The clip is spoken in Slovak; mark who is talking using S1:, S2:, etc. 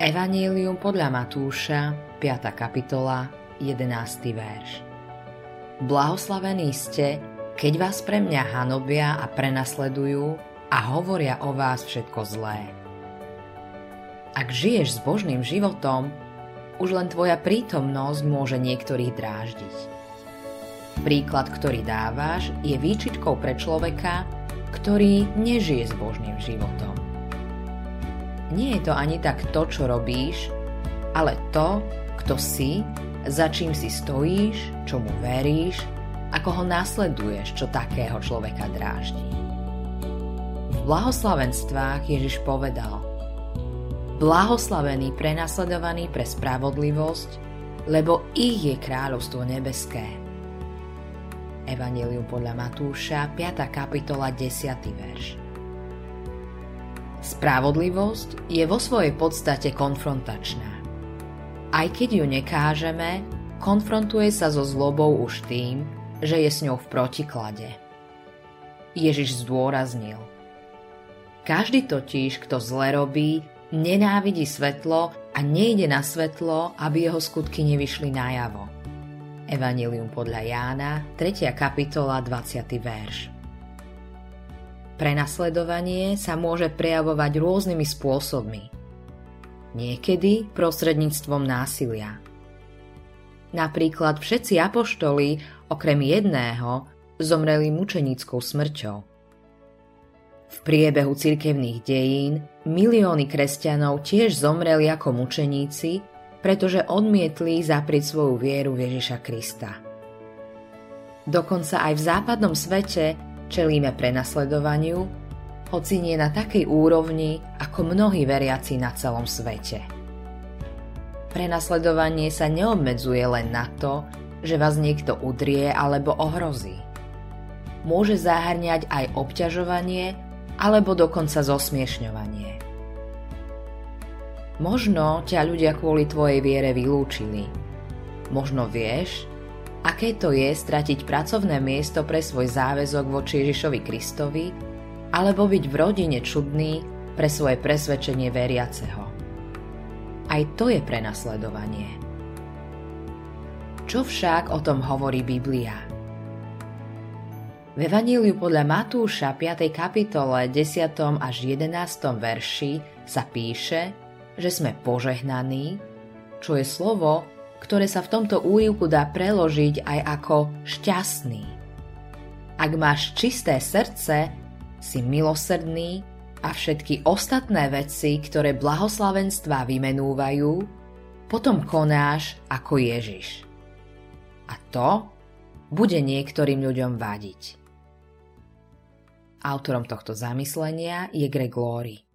S1: Evangelium podľa Matúša, 5. kapitola, 11. verš. Blahoslavení ste, keď vás pre mňa hanobia a prenasledujú a hovoria o vás všetko zlé. Ak žiješ s Božným životom, už len tvoja prítomnosť môže niektorých dráždiť. Príklad, ktorý dávaš, je výčičkou pre človeka, ktorý nežije s Božným životom nie je to ani tak to, čo robíš, ale to, kto si, za čím si stojíš, čomu veríš, ako ho nasleduješ, čo takého človeka dráždi. V blahoslavenstvách Ježiš povedal Blahoslavený prenasledovaný pre spravodlivosť, lebo ich je kráľovstvo nebeské. Evangelium podľa Matúša, 5. kapitola, 10. verš. Spravodlivosť je vo svojej podstate konfrontačná. Aj keď ju nekážeme, konfrontuje sa so zlobou už tým, že je s ňou v protiklade. Ježiš zdôraznil. Každý totiž, kto zle robí, nenávidí svetlo a nejde na svetlo, aby jeho skutky nevyšli najavo. Evangelium podľa Jána, 3. kapitola, 20. verš. Prenasledovanie sa môže prejavovať rôznymi spôsobmi. Niekedy prostredníctvom násilia. Napríklad všetci apoštoli, okrem jedného, zomreli mučenickou smrťou. V priebehu cirkevných dejín milióny kresťanov tiež zomreli ako mučeníci, pretože odmietli zaprieť svoju vieru v Ježiša Krista. Dokonca aj v západnom svete Čelíme prenasledovaniu, hoci nie na takej úrovni ako mnohí veriaci na celom svete. Prenasledovanie sa neobmedzuje len na to, že vás niekto udrie alebo ohrozí. Môže zahrňať aj obťažovanie alebo dokonca zosmiešňovanie. Možno ťa ľudia kvôli tvojej viere vylúčili. Možno vieš, Aké to je stratiť pracovné miesto pre svoj záväzok voči Ježišovi Kristovi, alebo byť v rodine čudný pre svoje presvedčenie veriaceho. Aj to je prenasledovanie. Čo však o tom hovorí Biblia? V Evaníliu podľa Matúša 5. kapitole 10. až 11. verši sa píše, že sme požehnaní, čo je slovo, ktoré sa v tomto úrivku dá preložiť aj ako šťastný. Ak máš čisté srdce, si milosrdný a všetky ostatné veci, ktoré blahoslavenstva vymenúvajú, potom konáš ako Ježiš. A to bude niektorým ľuďom vadiť. Autorom tohto zamyslenia je Greg Laurie.